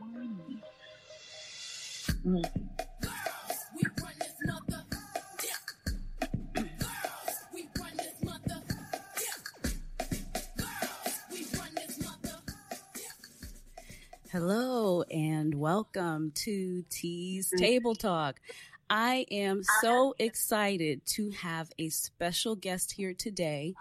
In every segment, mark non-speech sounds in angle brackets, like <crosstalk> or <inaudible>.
Mm. Hello and welcome to T's Table Talk. I am so excited to have a special guest here today.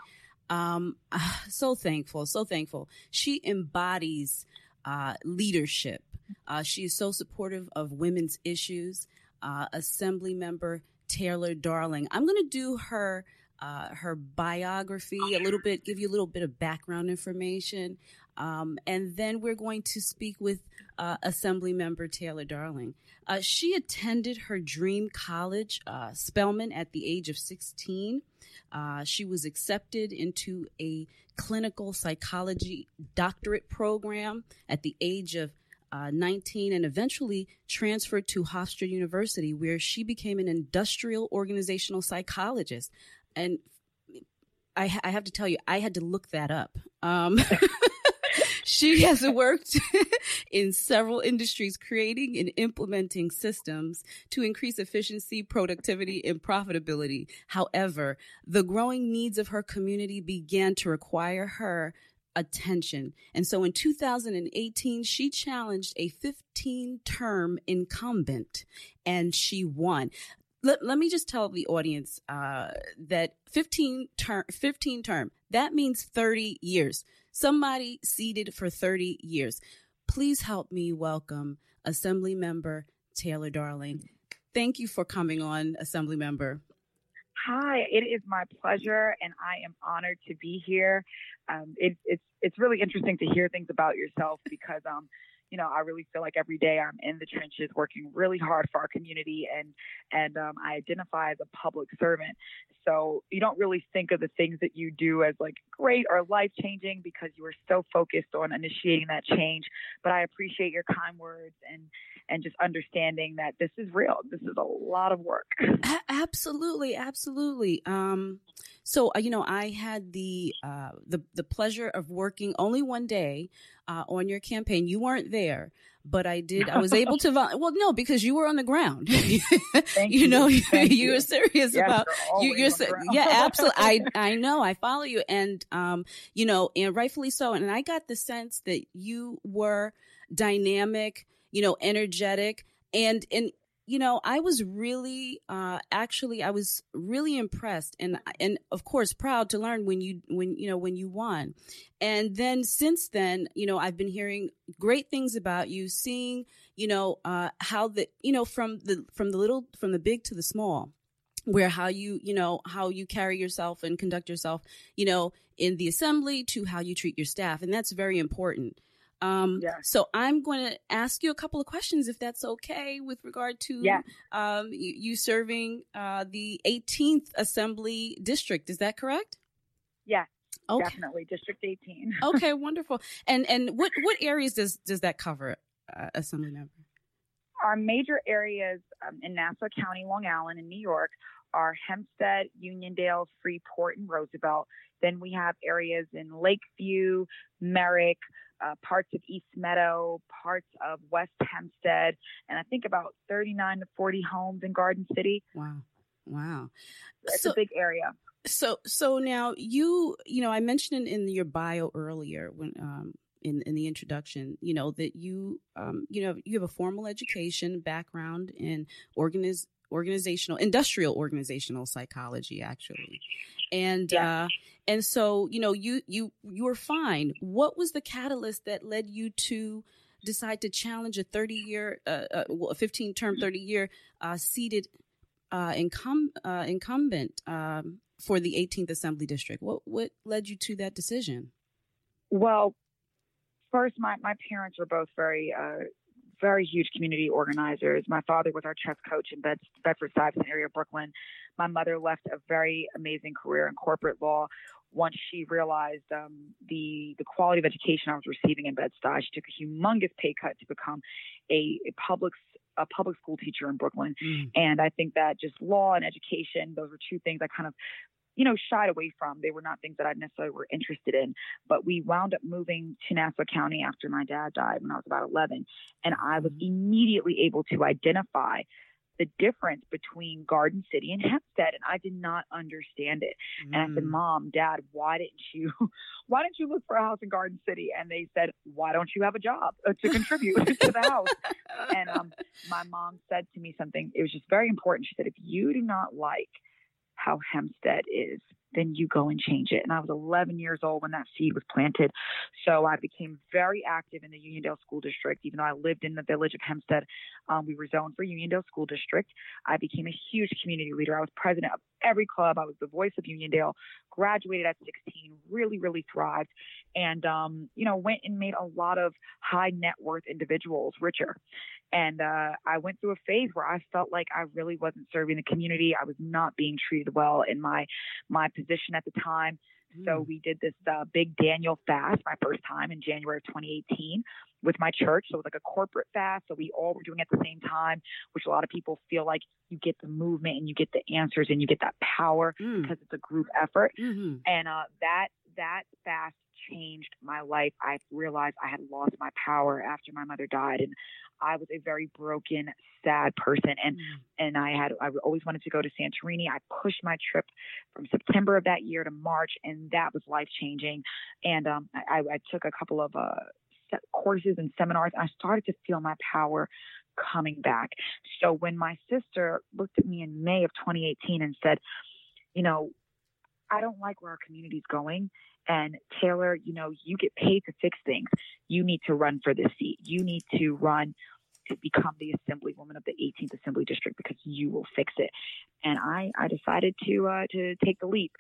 Um, <sighs> so thankful, so thankful. She embodies uh, leadership. Uh, she is so supportive of women's issues. Uh, Assembly member Taylor Darling. I'm going to do her uh, her biography a little bit, give you a little bit of background information, um, and then we're going to speak with uh, Assembly Member Taylor Darling. Uh, she attended her dream college, uh, Spelman, at the age of 16. Uh, she was accepted into a clinical psychology doctorate program at the age of uh, 19 and eventually transferred to Hofstra University, where she became an industrial organizational psychologist. And I, I have to tell you, I had to look that up. Um, <laughs> She has worked <laughs> in several industries creating and implementing systems to increase efficiency, productivity, and profitability. However, the growing needs of her community began to require her attention. And so in 2018, she challenged a 15 term incumbent and she won. Let, let me just tell the audience uh, that 15 term, 15 term, that means 30 years somebody seated for 30 years. Please help me welcome Assembly Member Taylor Darling. Thank you for coming on, Assembly Member. Hi, it is my pleasure, and I am honored to be here. Um, it, it's it's really interesting to hear things about yourself because um, you know, I really feel like every day I'm in the trenches working really hard for our community and and um, I identify as a public servant. So you don't really think of the things that you do as like great or life changing because you were so focused on initiating that change. But I appreciate your kind words and and just understanding that this is real. This is a lot of work. <laughs> absolutely, absolutely. Um, so uh, you know, I had the uh, the the pleasure of working only one day uh, on your campaign. You weren't there, but I did. I was able <laughs> to. well, no, because you were on the ground. <laughs> you, you, know, <laughs> you, you were serious yes, about you. You're yeah, absolutely. I I know. I follow you, and um, you know, and rightfully so. And I got the sense that you were dynamic, you know, energetic, and and you know, I was really, uh, actually, I was really impressed and, and of course proud to learn when you, when, you know, when you won. And then since then, you know, I've been hearing great things about you, seeing, you know, uh, how the, you know, from the, from the little, from the big to the small where how you you know how you carry yourself and conduct yourself you know in the assembly to how you treat your staff and that's very important um, yeah. So I'm going to ask you a couple of questions, if that's okay, with regard to yeah. um, you, you serving uh, the 18th Assembly District. Is that correct? Yeah. Okay. Definitely, District 18. <laughs> okay, wonderful. And and what what areas does does that cover, uh, Assembly member? Our major areas um, in Nassau County, Long Island, and New York are Hempstead, Uniondale, Freeport, and Roosevelt. Then we have areas in Lakeview, Merrick, uh, parts of East Meadow, parts of West Hempstead, and I think about 39 to 40 homes in Garden City. Wow. Wow. It's so, a big area. So, so now you, you know, I mentioned in, in your bio earlier when, um, in, in the introduction, you know, that you, um, you know, you have a formal education background in organiz- organizational, industrial organizational psychology, actually. And, yeah. uh, and so, you know, you, you, you were fine. What was the catalyst that led you to decide to challenge a 30 year, uh, uh, a 15 term, 30 year, uh, seated, uh, incum, uh, incumbent, um, for the 18th Assembly District? What, what led you to that decision? Well, first, my, my parents were both very, uh, very huge community organizers. My father was our chess coach in Bed- Bedford Stuyvesant area of Brooklyn. My mother left a very amazing career in corporate law once she realized um, the the quality of education I was receiving in Bed Stuy. She took a humongous pay cut to become a, a public a public school teacher in Brooklyn. Mm. And I think that just law and education, those were two things I kind of you know, shied away from. They were not things that I necessarily were interested in. But we wound up moving to Nassau County after my dad died when I was about 11. And I was mm-hmm. immediately able to identify the difference between Garden City and Hempstead, and I did not understand it. Mm. And I said, mm. "Mom, Dad, why didn't you, <laughs> why didn't you look for a house in Garden City?" And they said, "Why don't you have a job uh, to contribute <laughs> to the house?" and um, my mom said to me something. It was just very important. She said, "If you do not like how Hempstead is, then you go and change it. And I was 11 years old when that seed was planted. So I became very active in the Uniondale School District. Even though I lived in the village of Hempstead, um, we were zoned for Uniondale School District. I became a huge community leader. I was president of every club. I was the voice of Uniondale. Graduated at 16, really, really thrived, and um, you know went and made a lot of high net worth individuals richer. And uh, I went through a phase where I felt like I really wasn't serving the community. I was not being treated well in my my position at the time. So mm. we did this uh, big Daniel fast, my first time in January of 2018 with my church. So it was like a corporate fast. So we all were doing it at the same time, which a lot of people feel like you get the movement and you get the answers and you get that power mm. because it's a group effort. Mm-hmm. And uh, that that fast changed my life. I realized I had lost my power after my mother died, and I was a very broken, sad person. And mm. and I had I always wanted to go to Santorini. I pushed my trip from September of that year to March, and that was life changing. And um, I, I took a couple of uh, courses and seminars. I started to feel my power coming back. So when my sister looked at me in May of 2018 and said, you know, I don't like where our community's going. And Taylor, you know, you get paid to fix things. You need to run for this seat. You need to run to become the assemblywoman of the 18th Assembly District because you will fix it. And I, I decided to uh, to take the leap.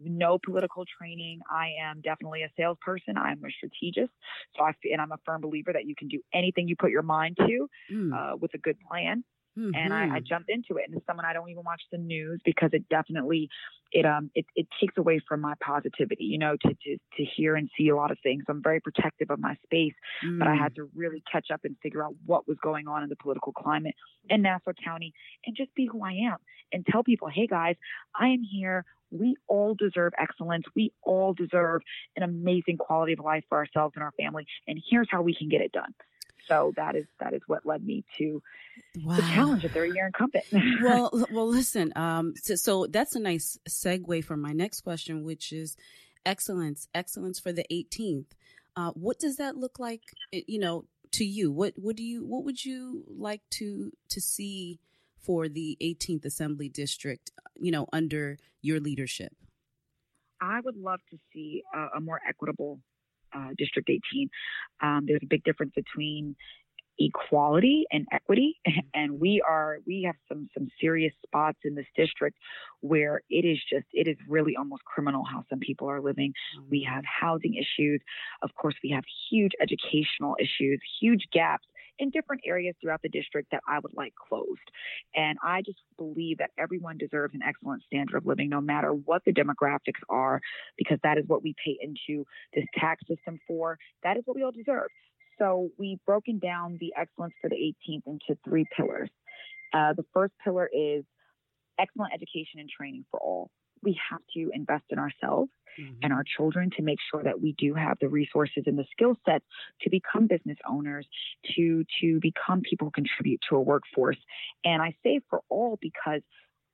No political training. I am definitely a salesperson. I'm a strategist. So I and I'm a firm believer that you can do anything you put your mind to mm. uh, with a good plan. Mm-hmm. And I, I, mm-hmm. jumped into it. And as someone I don't even watch the news because it definitely it um it, it takes away from my positivity, you know, to, to to hear and see a lot of things. I'm very protective of my space, mm. but I had mm. to really catch up and figure out what was going on in the political climate in Nassau County and just be who I am and tell people, hey guys, I am here. We all deserve excellence. We all deserve an amazing quality of life for ourselves and our family. And here's how we can get it done so that is that is what led me to wow. the challenge of 30 year incumbent. <laughs> well, well, listen. Um, so, so that's a nice segue for my next question, which is excellence, excellence for the 18th. Uh, what does that look like? You know, to you, what what do you what would you like to to see for the 18th Assembly District? You know, under your leadership. I would love to see a, a more equitable uh, District 18. Um, there's a big difference between equality and equity <laughs> and we are we have some some serious spots in this district where it is just it is really almost criminal how some people are living. We have housing issues. Of course we have huge educational issues huge gaps in different areas throughout the district that I would like closed. And I just believe that everyone deserves an excellent standard of living, no matter what the demographics are, because that is what we pay into this tax system for. That is what we all deserve. So we've broken down the excellence for the 18th into three pillars. Uh, the first pillar is excellent education and training for all we have to invest in ourselves mm-hmm. and our children to make sure that we do have the resources and the skill sets to become business owners, to to become people who contribute to a workforce. And I say for all because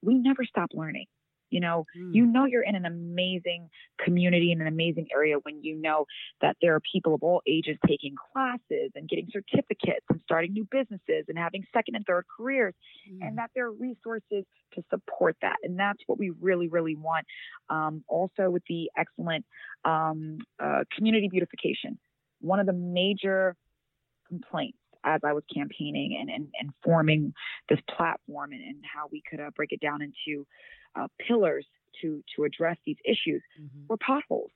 we never stop learning. You know, mm. you know you're in an amazing community in an amazing area when you know that there are people of all ages taking classes and getting certificates and starting new businesses and having second and third careers, mm. and that there are resources to support that. And that's what we really, really want. Um, also, with the excellent um, uh, community beautification, one of the major complaints as I was campaigning and, and, and forming this platform and, and how we could uh, break it down into uh, pillars to to address these issues mm-hmm. were potholes.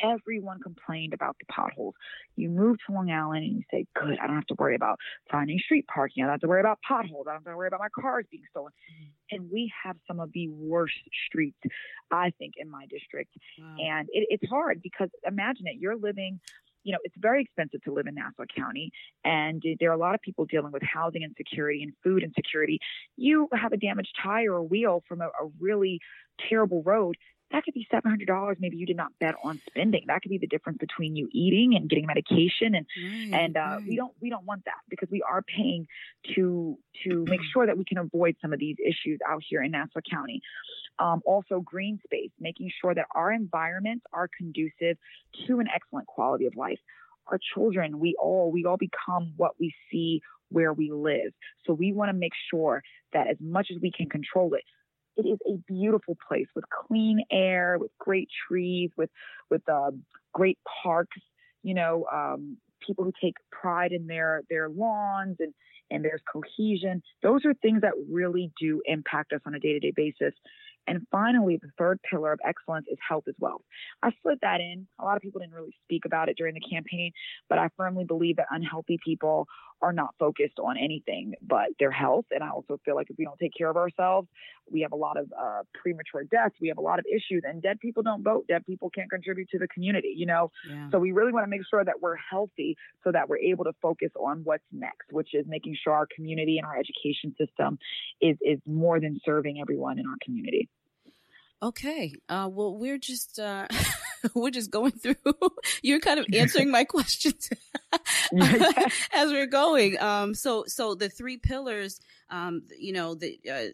Everyone complained about the potholes. You move to Long Island and you say, "Good, I don't have to worry about finding street parking. I don't have to worry about potholes. I don't have to worry about my cars being stolen." Mm-hmm. And we have some of the worst streets, I think, in my district. Wow. And it, it's hard because imagine it. You're living you know, it's very expensive to live in Nassau County, and there are a lot of people dealing with housing insecurity and food insecurity. You have a damaged tire or wheel from a, a really terrible road. That could be $700 maybe you did not bet on spending. That could be the difference between you eating and getting medication and right, and uh, right. we don't we don't want that because we are paying to to make <clears throat> sure that we can avoid some of these issues out here in Nassau County. Um, also green space making sure that our environments are conducive to an excellent quality of life. Our children we all we all become what we see where we live. So we want to make sure that as much as we can control it it is a beautiful place with clean air, with great trees, with with uh, great parks. You know, um, people who take pride in their their lawns and and there's cohesion. Those are things that really do impact us on a day to day basis. And finally, the third pillar of excellence is health as well. I slid that in. A lot of people didn't really speak about it during the campaign, but I firmly believe that unhealthy people are not focused on anything but their health. And I also feel like if we don't take care of ourselves, we have a lot of uh, premature deaths. We have a lot of issues, and dead people don't vote. Dead people can't contribute to the community, you know? Yeah. So we really want to make sure that we're healthy so that we're able to focus on what's next, which is making sure our community and our education system is, is more than serving everyone in our community. Okay. Uh, well, we're just uh, <laughs> we're just going through. <laughs> You're kind of answering my <laughs> questions <laughs> as we're going. Um, so so the three pillars, um, you know, the uh,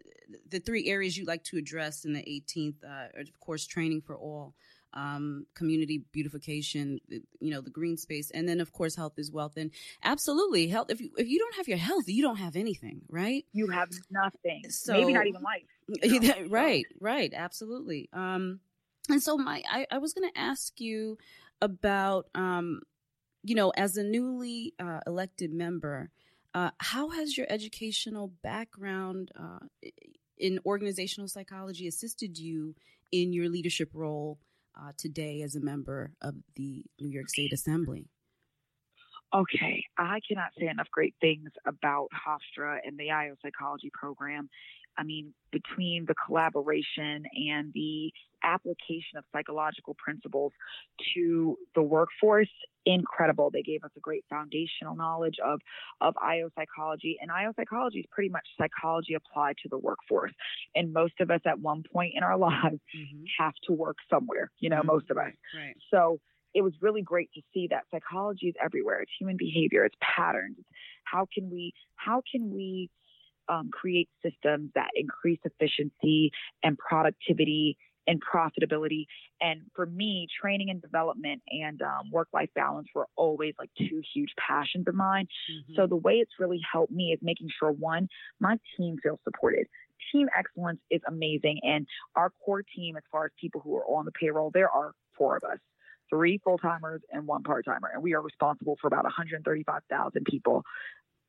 the three areas you like to address in the 18th, uh, of course, training for all um, community beautification, you know, the green space, and then of course health is wealth. And absolutely, health. If you if you don't have your health, you don't have anything, right? You have nothing. So maybe not even life. <laughs> You know? right, right, absolutely. Um, and so my I, I was going to ask you about um, you know, as a newly uh, elected member. Uh, how has your educational background uh, in organizational psychology assisted you in your leadership role uh, today as a member of the New York State Assembly? Okay, I cannot say enough great things about Hofstra and the IO Psychology program. I mean, between the collaboration and the application of psychological principles to the workforce, incredible. They gave us a great foundational knowledge of, of IO psychology. And IO psychology is pretty much psychology applied to the workforce. And most of us at one point in our lives mm-hmm. have to work somewhere, you know, mm-hmm. most of us. Right. So it was really great to see that psychology is everywhere. It's human behavior, it's patterns. How can we how can we um, create systems that increase efficiency and productivity and profitability. And for me, training and development and um, work life balance were always like two huge passions of mine. Mm-hmm. So the way it's really helped me is making sure one, my team feels supported. Team excellence is amazing. And our core team, as far as people who are on the payroll, there are four of us three full timers and one part timer. And we are responsible for about 135,000 people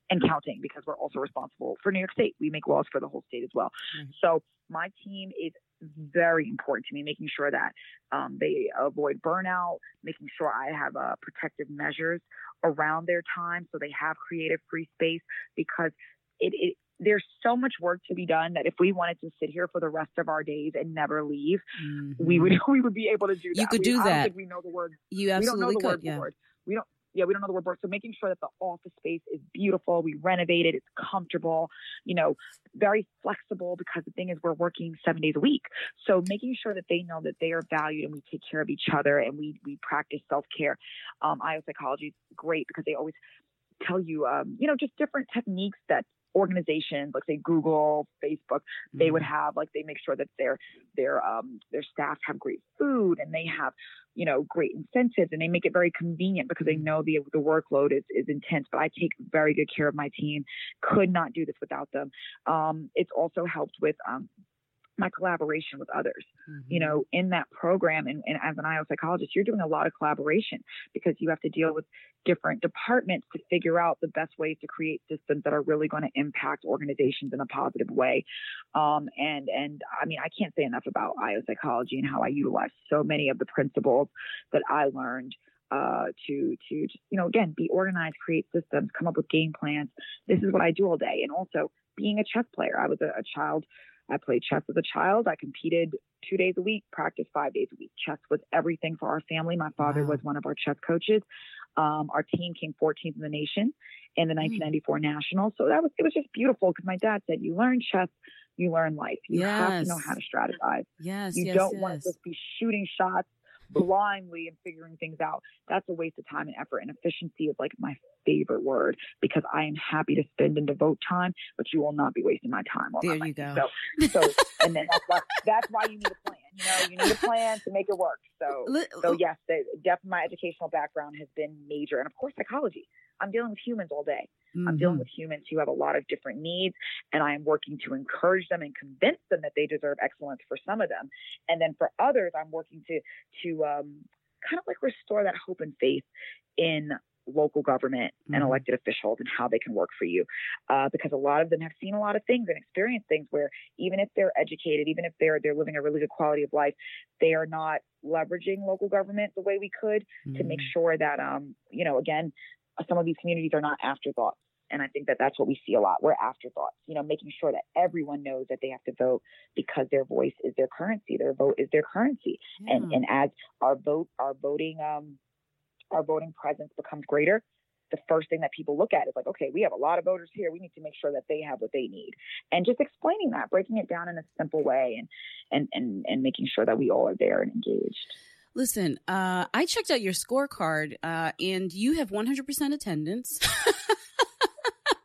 and counting because we're also responsible for New York State. We make laws for the whole state as well. Mm-hmm. So my team is very important to me, making sure that um, they avoid burnout, making sure I have uh, protective measures around their time so they have creative free space because it, it there's so much work to be done that if we wanted to sit here for the rest of our days and never leave, mm-hmm. we would <laughs> we would be able to do that. You could we, do that. we know the word. You absolutely we don't know the could. yeah. Word. We don't yeah, we don't know the word board. So making sure that the office space is beautiful, we renovate it, it's comfortable, you know, very flexible because the thing is we're working seven days a week. So making sure that they know that they are valued and we take care of each other and we we practice self care. Um, IO psychology is great because they always tell you, um, you know, just different techniques that organizations like say Google, Facebook, they would mm-hmm. have like they make sure that their their um their staff have great food and they have you know great incentives and they make it very convenient because they know the the workload is is intense. But I take very good care of my team. Could not do this without them. Um, it's also helped with um, my collaboration with others. Mm-hmm. You know, in that program, and, and as an IO psychologist, you're doing a lot of collaboration because you have to deal with different departments to figure out the best ways to create systems that are really going to impact organizations in a positive way. Um, and and I mean, I can't say enough about IO psychology and how I utilize so many of the principles that I learned. Uh, to to you know again be organized, create systems, come up with game plans. This is what I do all day, and also being a chess player. I was a, a child I played chess as a child. I competed two days a week, practiced five days a week. Chess was everything for our family. My father wow. was one of our chess coaches. Um, our team came 14th in the nation in the 1994 mm. Nationals. So that was it was just beautiful because my dad said, "You learn chess, you learn life. You yes. have to know how to strategize. Yes, you yes, don't yes. want to just be shooting shots blindly and figuring things out. That's a waste of time and effort. And efficiency is like my favorite word because I am happy to spend and devote time, but you will not be wasting my time. There you go. So, so, and then that's why that's why you need a plan. You know, you need a plan to make it work. So, so oh yes, the, definitely my educational background has been major, and of course, psychology. I'm dealing with humans all day. Mm-hmm. I'm dealing mm-hmm. with humans who have a lot of different needs, and I am working to encourage them and convince them that they deserve excellence for some of them, and then for others, I'm working to to um, kind of like restore that hope and faith in local government mm-hmm. and elected officials and how they can work for you. Uh, because a lot of them have seen a lot of things and experienced things where even if they're educated, even if they're they're living a really good quality of life, they are not leveraging local government the way we could mm-hmm. to make mm-hmm. sure that um, you know, again, some of these communities are not afterthoughts. And I think that that's what we see a lot. We're afterthoughts, you know, making sure that everyone knows that they have to vote because their voice is their currency. Their vote is their currency. Yeah. And and as our vote, our voting, um, our voting presence becomes greater, the first thing that people look at is like, okay, we have a lot of voters here. We need to make sure that they have what they need. And just explaining that, breaking it down in a simple way and and and, and making sure that we all are there and engaged. Listen, uh, I checked out your scorecard, uh, and you have 100% attendance. <laughs>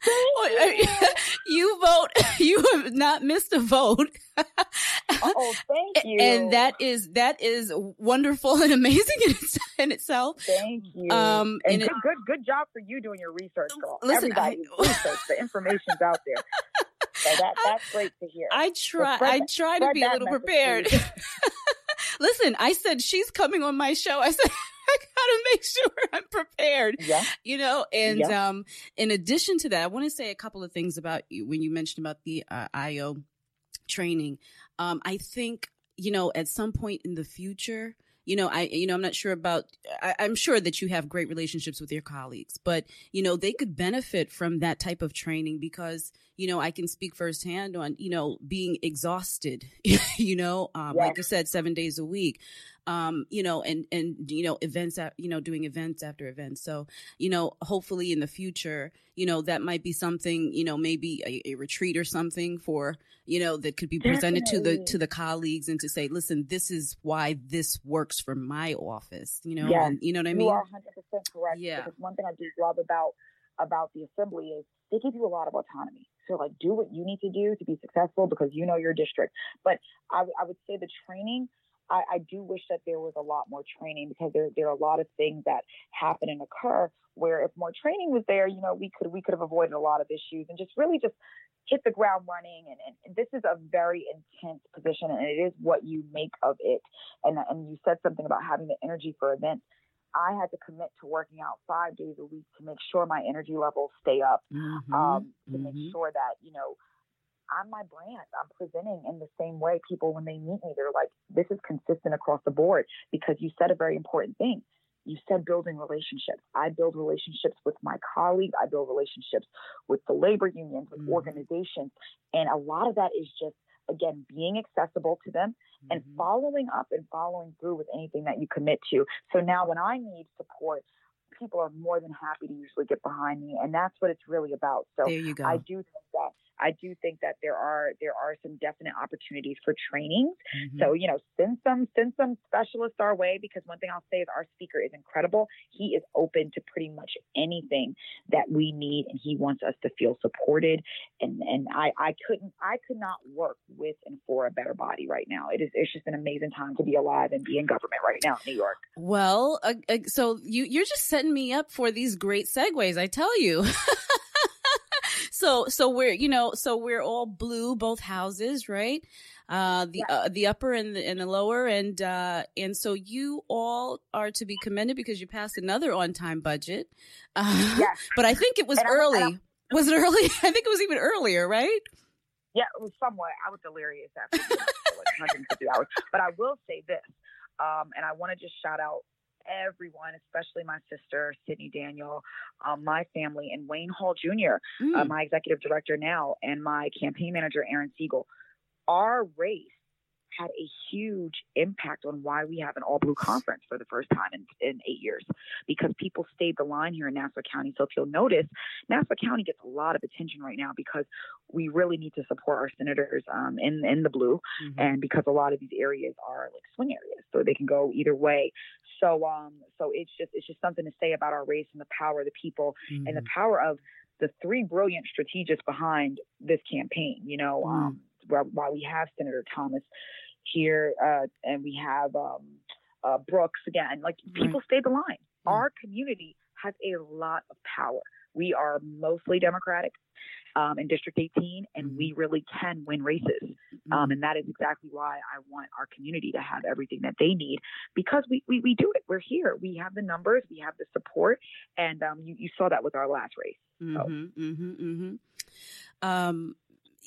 <laughs> you vote. <laughs> You have not missed a vote. oh, thank you. And that is that is wonderful and amazing in, in itself. Thank you. Um, and, and good, it, good, good job for you doing your research, girl. Listen, Everybody, I, research. The information's out there. So that that's great to hear. I try. I try to be a little prepared. Listen, I said she's coming on my show. I <laughs> said I gotta make sure I'm prepared. Yeah. You know, and yeah. um, in addition to that, I want to say a couple of things about you when you mentioned about the uh, IO training. Um, I think you know at some point in the future, you know, I, you know, I'm not sure about, I, am sure that you have great relationships with your colleagues, but, you know, they could benefit from that type of training because, you know, I can speak firsthand on, you know, being exhausted, you know, um, like I said, seven days a week um, you know, and and you know, events, at, you know, doing events after events. So, you know, hopefully in the future, you know, that might be something, you know, maybe a, a retreat or something for, you know, that could be presented Definitely. to the to the colleagues and to say, listen, this is why this works for my office. You know, yes. and, you know what I mean? You are 100 percent correct. Yeah. Because one thing I do love about about the assembly is they give you a lot of autonomy. So like do what you need to do to be successful because you know your district. But I, I would say the training I, I do wish that there was a lot more training because there there are a lot of things that happen and occur where if more training was there, you know, we could we could have avoided a lot of issues and just really just hit the ground running. And, and, and this is a very intense position, and it is what you make of it. And and you said something about having the energy for events. I had to commit to working out five days a week to make sure my energy levels stay up, mm-hmm, um, to mm-hmm. make sure that you know I'm my brand. I'm presenting in the same way. People, when they meet me, they're like, this is consistent across the board because you said a very important thing. You said building relationships. I build relationships with my colleagues. I build relationships with the labor unions, with mm-hmm. organizations. And a lot of that is just, again, being accessible to them mm-hmm. and following up and following through with anything that you commit to. So now when I need support, people are more than happy to usually get behind me. And that's what it's really about. So there you go. I do think that I do think that there are there are some definite opportunities for trainings. Mm-hmm. So you know, send some send some specialists our way because one thing I'll say is our speaker is incredible. He is open to pretty much anything that we need, and he wants us to feel supported. And and I I couldn't I could not work with and for a better body right now. It is it's just an amazing time to be alive and be in government right now in New York. Well, uh, uh, so you you're just setting me up for these great segues. I tell you. <laughs> so so we're you know so we're all blue both houses right? Uh the yeah. uh, the upper and the, and the lower. And uh and so you all are to be commended because you passed another on time budget. Uh, <laughs> yes. but i think it was and early. I'm, I'm, was it early? <laughs> I think it was even earlier right? Yeah it was somewhat. I was delirious after <laughs> like 150 hours. But i will say this um and i want to just shout out everyone, especially my sister, Sydney Daniel, um, my family, and Wayne Hall Jr., uh, mm. uh, my executive director now, and my campaign manager, Aaron Siegel. Our race had a huge impact on why we have an all blue conference for the first time in, in eight years because people stayed the line here in Nassau County. So if you'll notice, Nassau County gets a lot of attention right now because we really need to support our senators um, in in the blue, mm-hmm. and because a lot of these areas are like swing areas, so they can go either way. So um, so it's just it's just something to say about our race and the power of the people mm-hmm. and the mm-hmm. power of the three brilliant strategists behind this campaign. You know, mm-hmm. um, while, while, we have Senator Thomas here uh, and we have um, uh, Brooks again, like people stay the line. Mm-hmm. Our community has a lot of power. We are mostly Democratic um, in District 18, and we mm-hmm. really can win races. Um, mm-hmm. and that is exactly why I want our community to have everything that they need because we, we, we do it. We're here. We have the numbers, we have the support, and um, you, you saw that with our last race. So. Mm-hmm, mm-hmm, mm-hmm. um,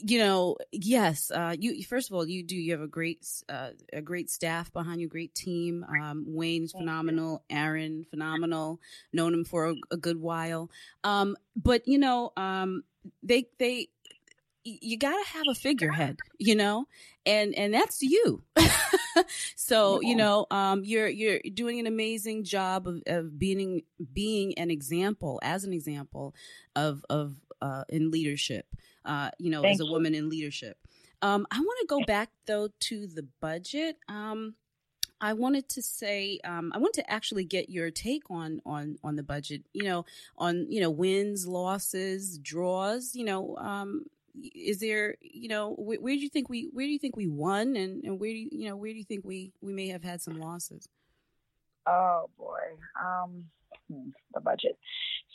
you know, yes. Uh, you first of all, you do. You have a great, uh, a great staff behind you, great team. Um, Wayne's phenomenal. Aaron phenomenal. <laughs> Known him for a, a good while. Um, but you know, um, they they you got to have a figurehead, you know, and and that's you. <laughs> so you know, um, you're you're doing an amazing job of, of being being an example as an example of of uh, in leadership. Uh, you know, Thank as a you. woman in leadership. Um, I want to go back though to the budget. Um, I wanted to say, um, I want to actually get your take on on on the budget. You know, on you know wins, losses, draws. You know, um, is there you know where, where, do you think we where do you think we won, and, and where do you you know where do you think we we may have had some losses? Oh boy, um, hmm, the budget.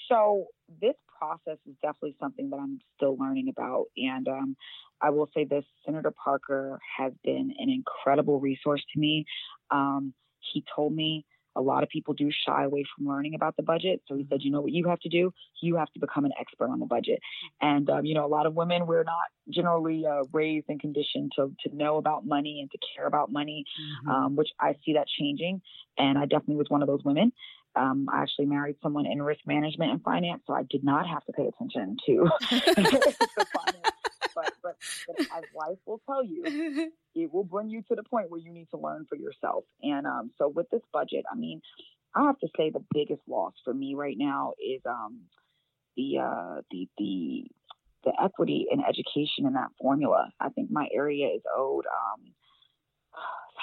So this process is definitely something that I'm still learning about, and um, I will say this Senator Parker has been an incredible resource to me. Um, he told me a lot of people do shy away from learning about the budget. So he said, you know what you have to do? You have to become an expert on the budget. And, um, you know, a lot of women, we're not generally uh, raised and conditioned to, to know about money and to care about money, mm-hmm. um, which I see that changing. And I definitely was one of those women. Um, I actually married someone in risk management and finance, so I did not have to pay attention to <laughs> <laughs> finance but, but, but as life will tell you, <laughs> it will bring you to the point where you need to learn for yourself. And um, so with this budget, I mean, I have to say the biggest loss for me right now is um, the uh, the the the equity in education in that formula. I think my area is owed. Um,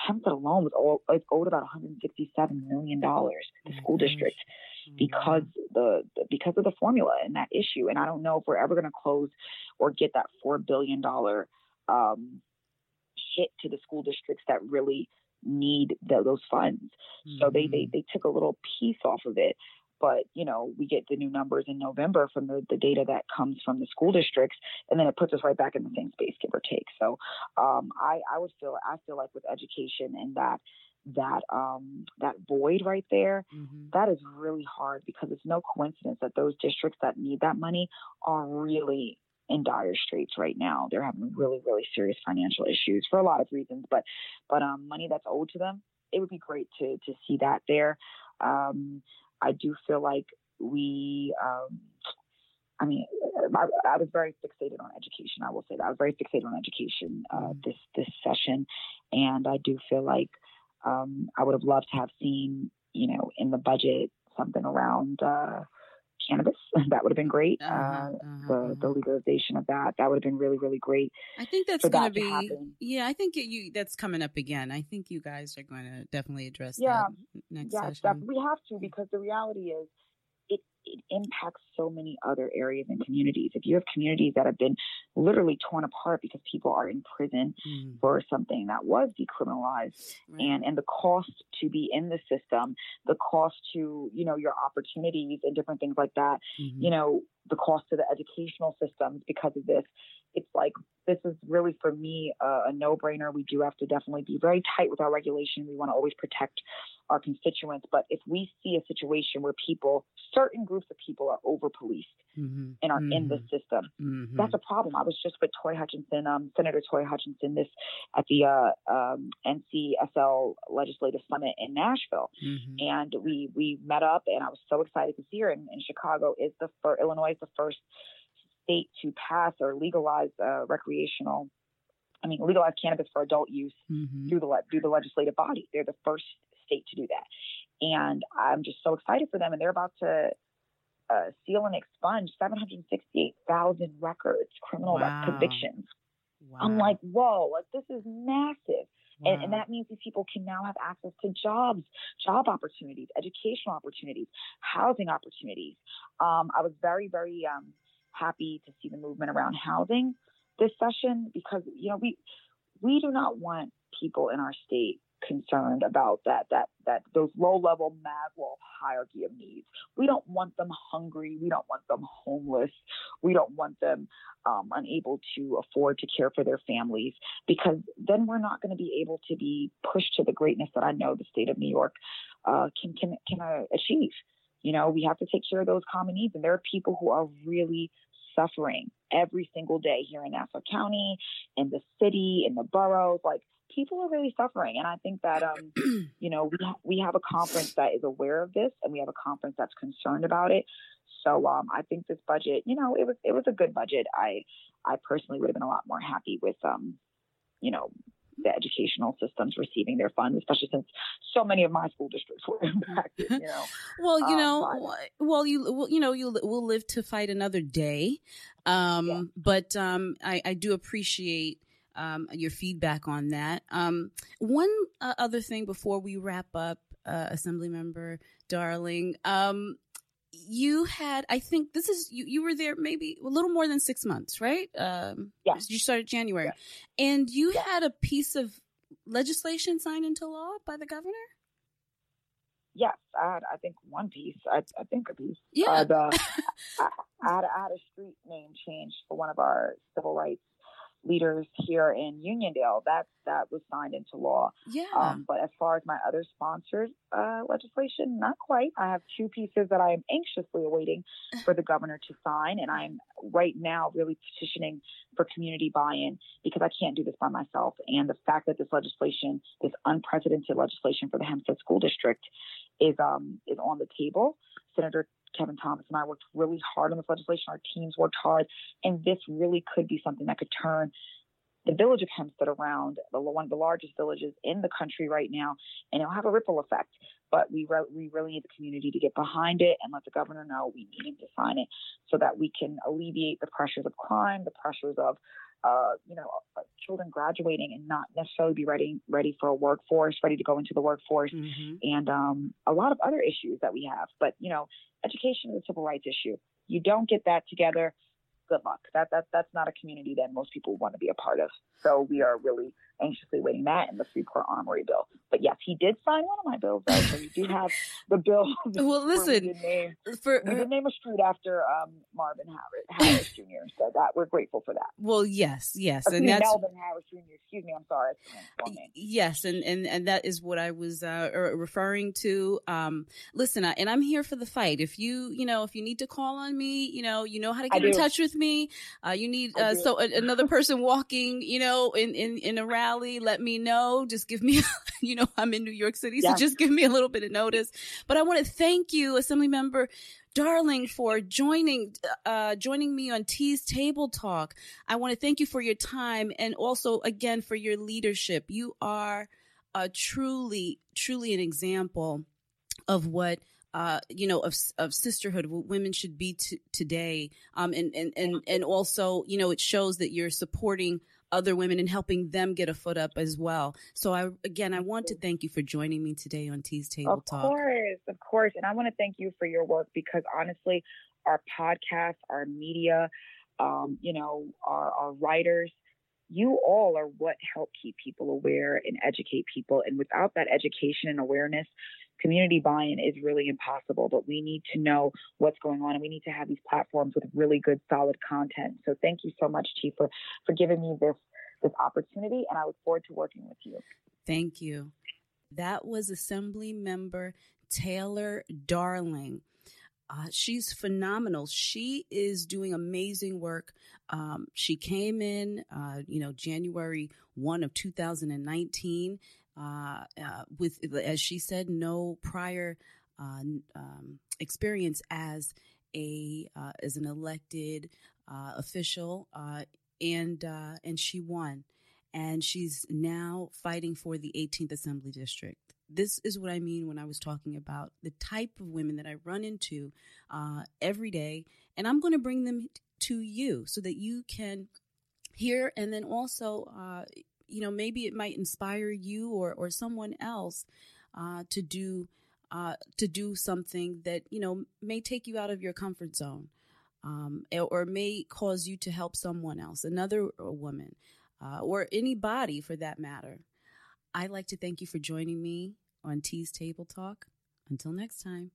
Hampton alone was owed, it's owed about 167 million dollars. The school mm-hmm. district because the, the, because of the formula and that issue. And I don't know if we're ever going to close or get that four billion dollar um, hit to the school districts that really need the, those funds. Mm-hmm. So they, they mm-hmm. they took a little piece off of it. But you know, we get the new numbers in November from the, the data that comes from the school districts, and then it puts us right back in the same space, give or take. So um, I I would feel I feel like with education and that that um, that void right there, mm-hmm. that is really hard because it's no coincidence that those districts that need that money are really in dire straits right now. They're having really, really serious financial issues for a lot of reasons, but but um, money that's owed to them, it would be great to to see that there. Um, I do feel like we. Um, I mean, I, I, was very fixated on education. I will say that I was very fixated on education uh, mm-hmm. this this session, and I do feel like um, I would have loved to have seen, you know, in the budget something around uh, cannabis. <laughs> that would have been great. Uh-huh, uh, uh-huh, the uh-huh. the legalization of that that would have been really really great. I think that's going to be yeah. I think you that's coming up again. I think you guys are going to definitely address yeah, that next yeah, session. we have to because the reality is it impacts so many other areas and communities. If you have communities that have been literally torn apart because people are in prison mm. for something that was decriminalized right. and, and the cost to be in the system, the cost to, you know, your opportunities and different things like that, mm-hmm. you know, the cost to the educational systems because of this, it's like this is really for me uh, a no-brainer. We do have to definitely be very tight with our regulation. We want to always protect our constituents, but if we see a situation where people, certain groups of people, are over-policed mm-hmm. and are mm-hmm. in the mm-hmm. system, mm-hmm. that's a problem. I was just with Toi Hutchinson, um, Senator Toi Hutchinson, this at the uh, um, NCSL Legislative Summit in Nashville, mm-hmm. and we we met up, and I was so excited to see her. in Chicago is the first, Illinois is the first state to pass or legalize uh, recreational I mean, legalize cannabis for adult use mm-hmm. through the through the legislative body. They're the first state to do that, and I'm just so excited for them. And they're about to uh, seal and expunge 768,000 records, criminal wow. convictions. Wow. I'm like, whoa, like this is massive. Wow. And, and, that means these people can now have access to jobs, job opportunities, educational opportunities, housing opportunities. Um, I was very, very um, happy to see the movement around housing this session because you know we we do not want people in our state concerned about that that that those low level Maslow hierarchy of needs. We don't want them hungry. We don't want them homeless. We don't want them um, unable to afford to care for their families because then we're not going to be able to be pushed to the greatness that I know the state of New York uh, can can can uh, achieve. You know, we have to take care of those common needs, and there are people who are really suffering every single day here in Nassau County, in the city, in the boroughs. Like people are really suffering, and I think that um, <clears throat> you know we ha- we have a conference that is aware of this, and we have a conference that's concerned about it. So um, I think this budget, you know, it was it was a good budget. I I personally would have been a lot more happy with um, you know, the educational systems receiving their funds, especially since so many of my school districts <laughs> were impacted. You know, <laughs> well, you um, know, well, you well, you know, you will live to fight another day. Um, yeah. But um, I, I do appreciate um, your feedback on that. Um, one uh, other thing before we wrap up, uh, Assembly Member Darling, um, you had, I think this is you. You were there maybe a little more than six months, right? Um, yes. You started January, yeah. and you yeah. had a piece of legislation signed into law by the governor. Yes, I had. I think one piece. I, I think a piece. Yeah. Uh, the, <laughs> I, I, had, I had a street name change for one of our civil rights leaders here in Uniondale. That that was signed into law. Yeah. Um, but as far as my other sponsored uh, legislation, not quite. I have two pieces that I am anxiously awaiting <sighs> for the governor to sign, and I'm right now really petitioning for community buy-in because I can't do this by myself. And the fact that this legislation, this unprecedented legislation for the Hempstead School District, is um is on the table. Senator Kevin Thomas and I worked really hard on this legislation. Our teams worked hard, and this really could be something that could turn the village of Hempstead around, one of the largest villages in the country right now, and it'll have a ripple effect. But we, re- we really need the community to get behind it and let the governor know we need him to sign it so that we can alleviate the pressures of crime, the pressures of uh, you know, uh, children graduating and not necessarily be ready ready for a workforce, ready to go into the workforce, mm-hmm. and um, a lot of other issues that we have. But you know, education is a civil rights issue. You don't get that together good luck. That that that's not a community that most people want to be a part of. So we are really anxiously waiting that in the Freeport Armory bill. But yes, he did sign one of my bills. Though, so we do <laughs> have the bill. <laughs> well, listen, we did name, for we did name a street after um, Marvin Harris, Harris <laughs> Jr. So that we're grateful for that. Well, yes, yes, Excuse and that's Melvin Harris Jr. Excuse me, I'm sorry. Yes, and and and that is what I was uh, er, referring to. Um, listen, and I'm here for the fight. If you you know if you need to call on me, you know you know how to get in touch with me. Uh, you need uh, so another person walking, you know, in in in a Let me know. Just give me, <laughs> you know, I'm in New York City, so just give me a little bit of notice. But I want to thank you, Assembly Member Darling, for joining uh, joining me on T's Table Talk. I want to thank you for your time and also again for your leadership. You are a truly, truly an example of what uh, you know, of, of sisterhood, what women should be t- today. Um, and, and, and, and also, you know, it shows that you're supporting other women and helping them get a foot up as well. So I, again, I want to thank you for joining me today on T's Table of Talk. Of course, of course. And I want to thank you for your work because honestly, our podcast, our media, um, you know, our, our writers, you all are what help keep people aware and educate people. And without that education and awareness, community buy-in is really impossible, but we need to know what's going on and we need to have these platforms with really good, solid content. So thank you so much, Chief, for, for giving me this this opportunity and I look forward to working with you. Thank you. That was Assembly Member Taylor Darling. Uh, she's phenomenal. She is doing amazing work. Um, she came in, uh, you know, January 1 of 2019 uh, uh, with, as she said, no prior uh, um, experience as a uh, as an elected uh, official, and and she won. and she's now fighting for the 18th Assembly District. This is what I mean when I was talking about the type of women that I run into every day, and I'm going to bring them to you so that you can hear and then also, you know, maybe it might inspire you or or someone else uh, to do uh, to do something that you know may take you out of your comfort zone. Um, or may cause you to help someone else, another woman, uh, or anybody for that matter. I'd like to thank you for joining me on T's Table Talk. Until next time.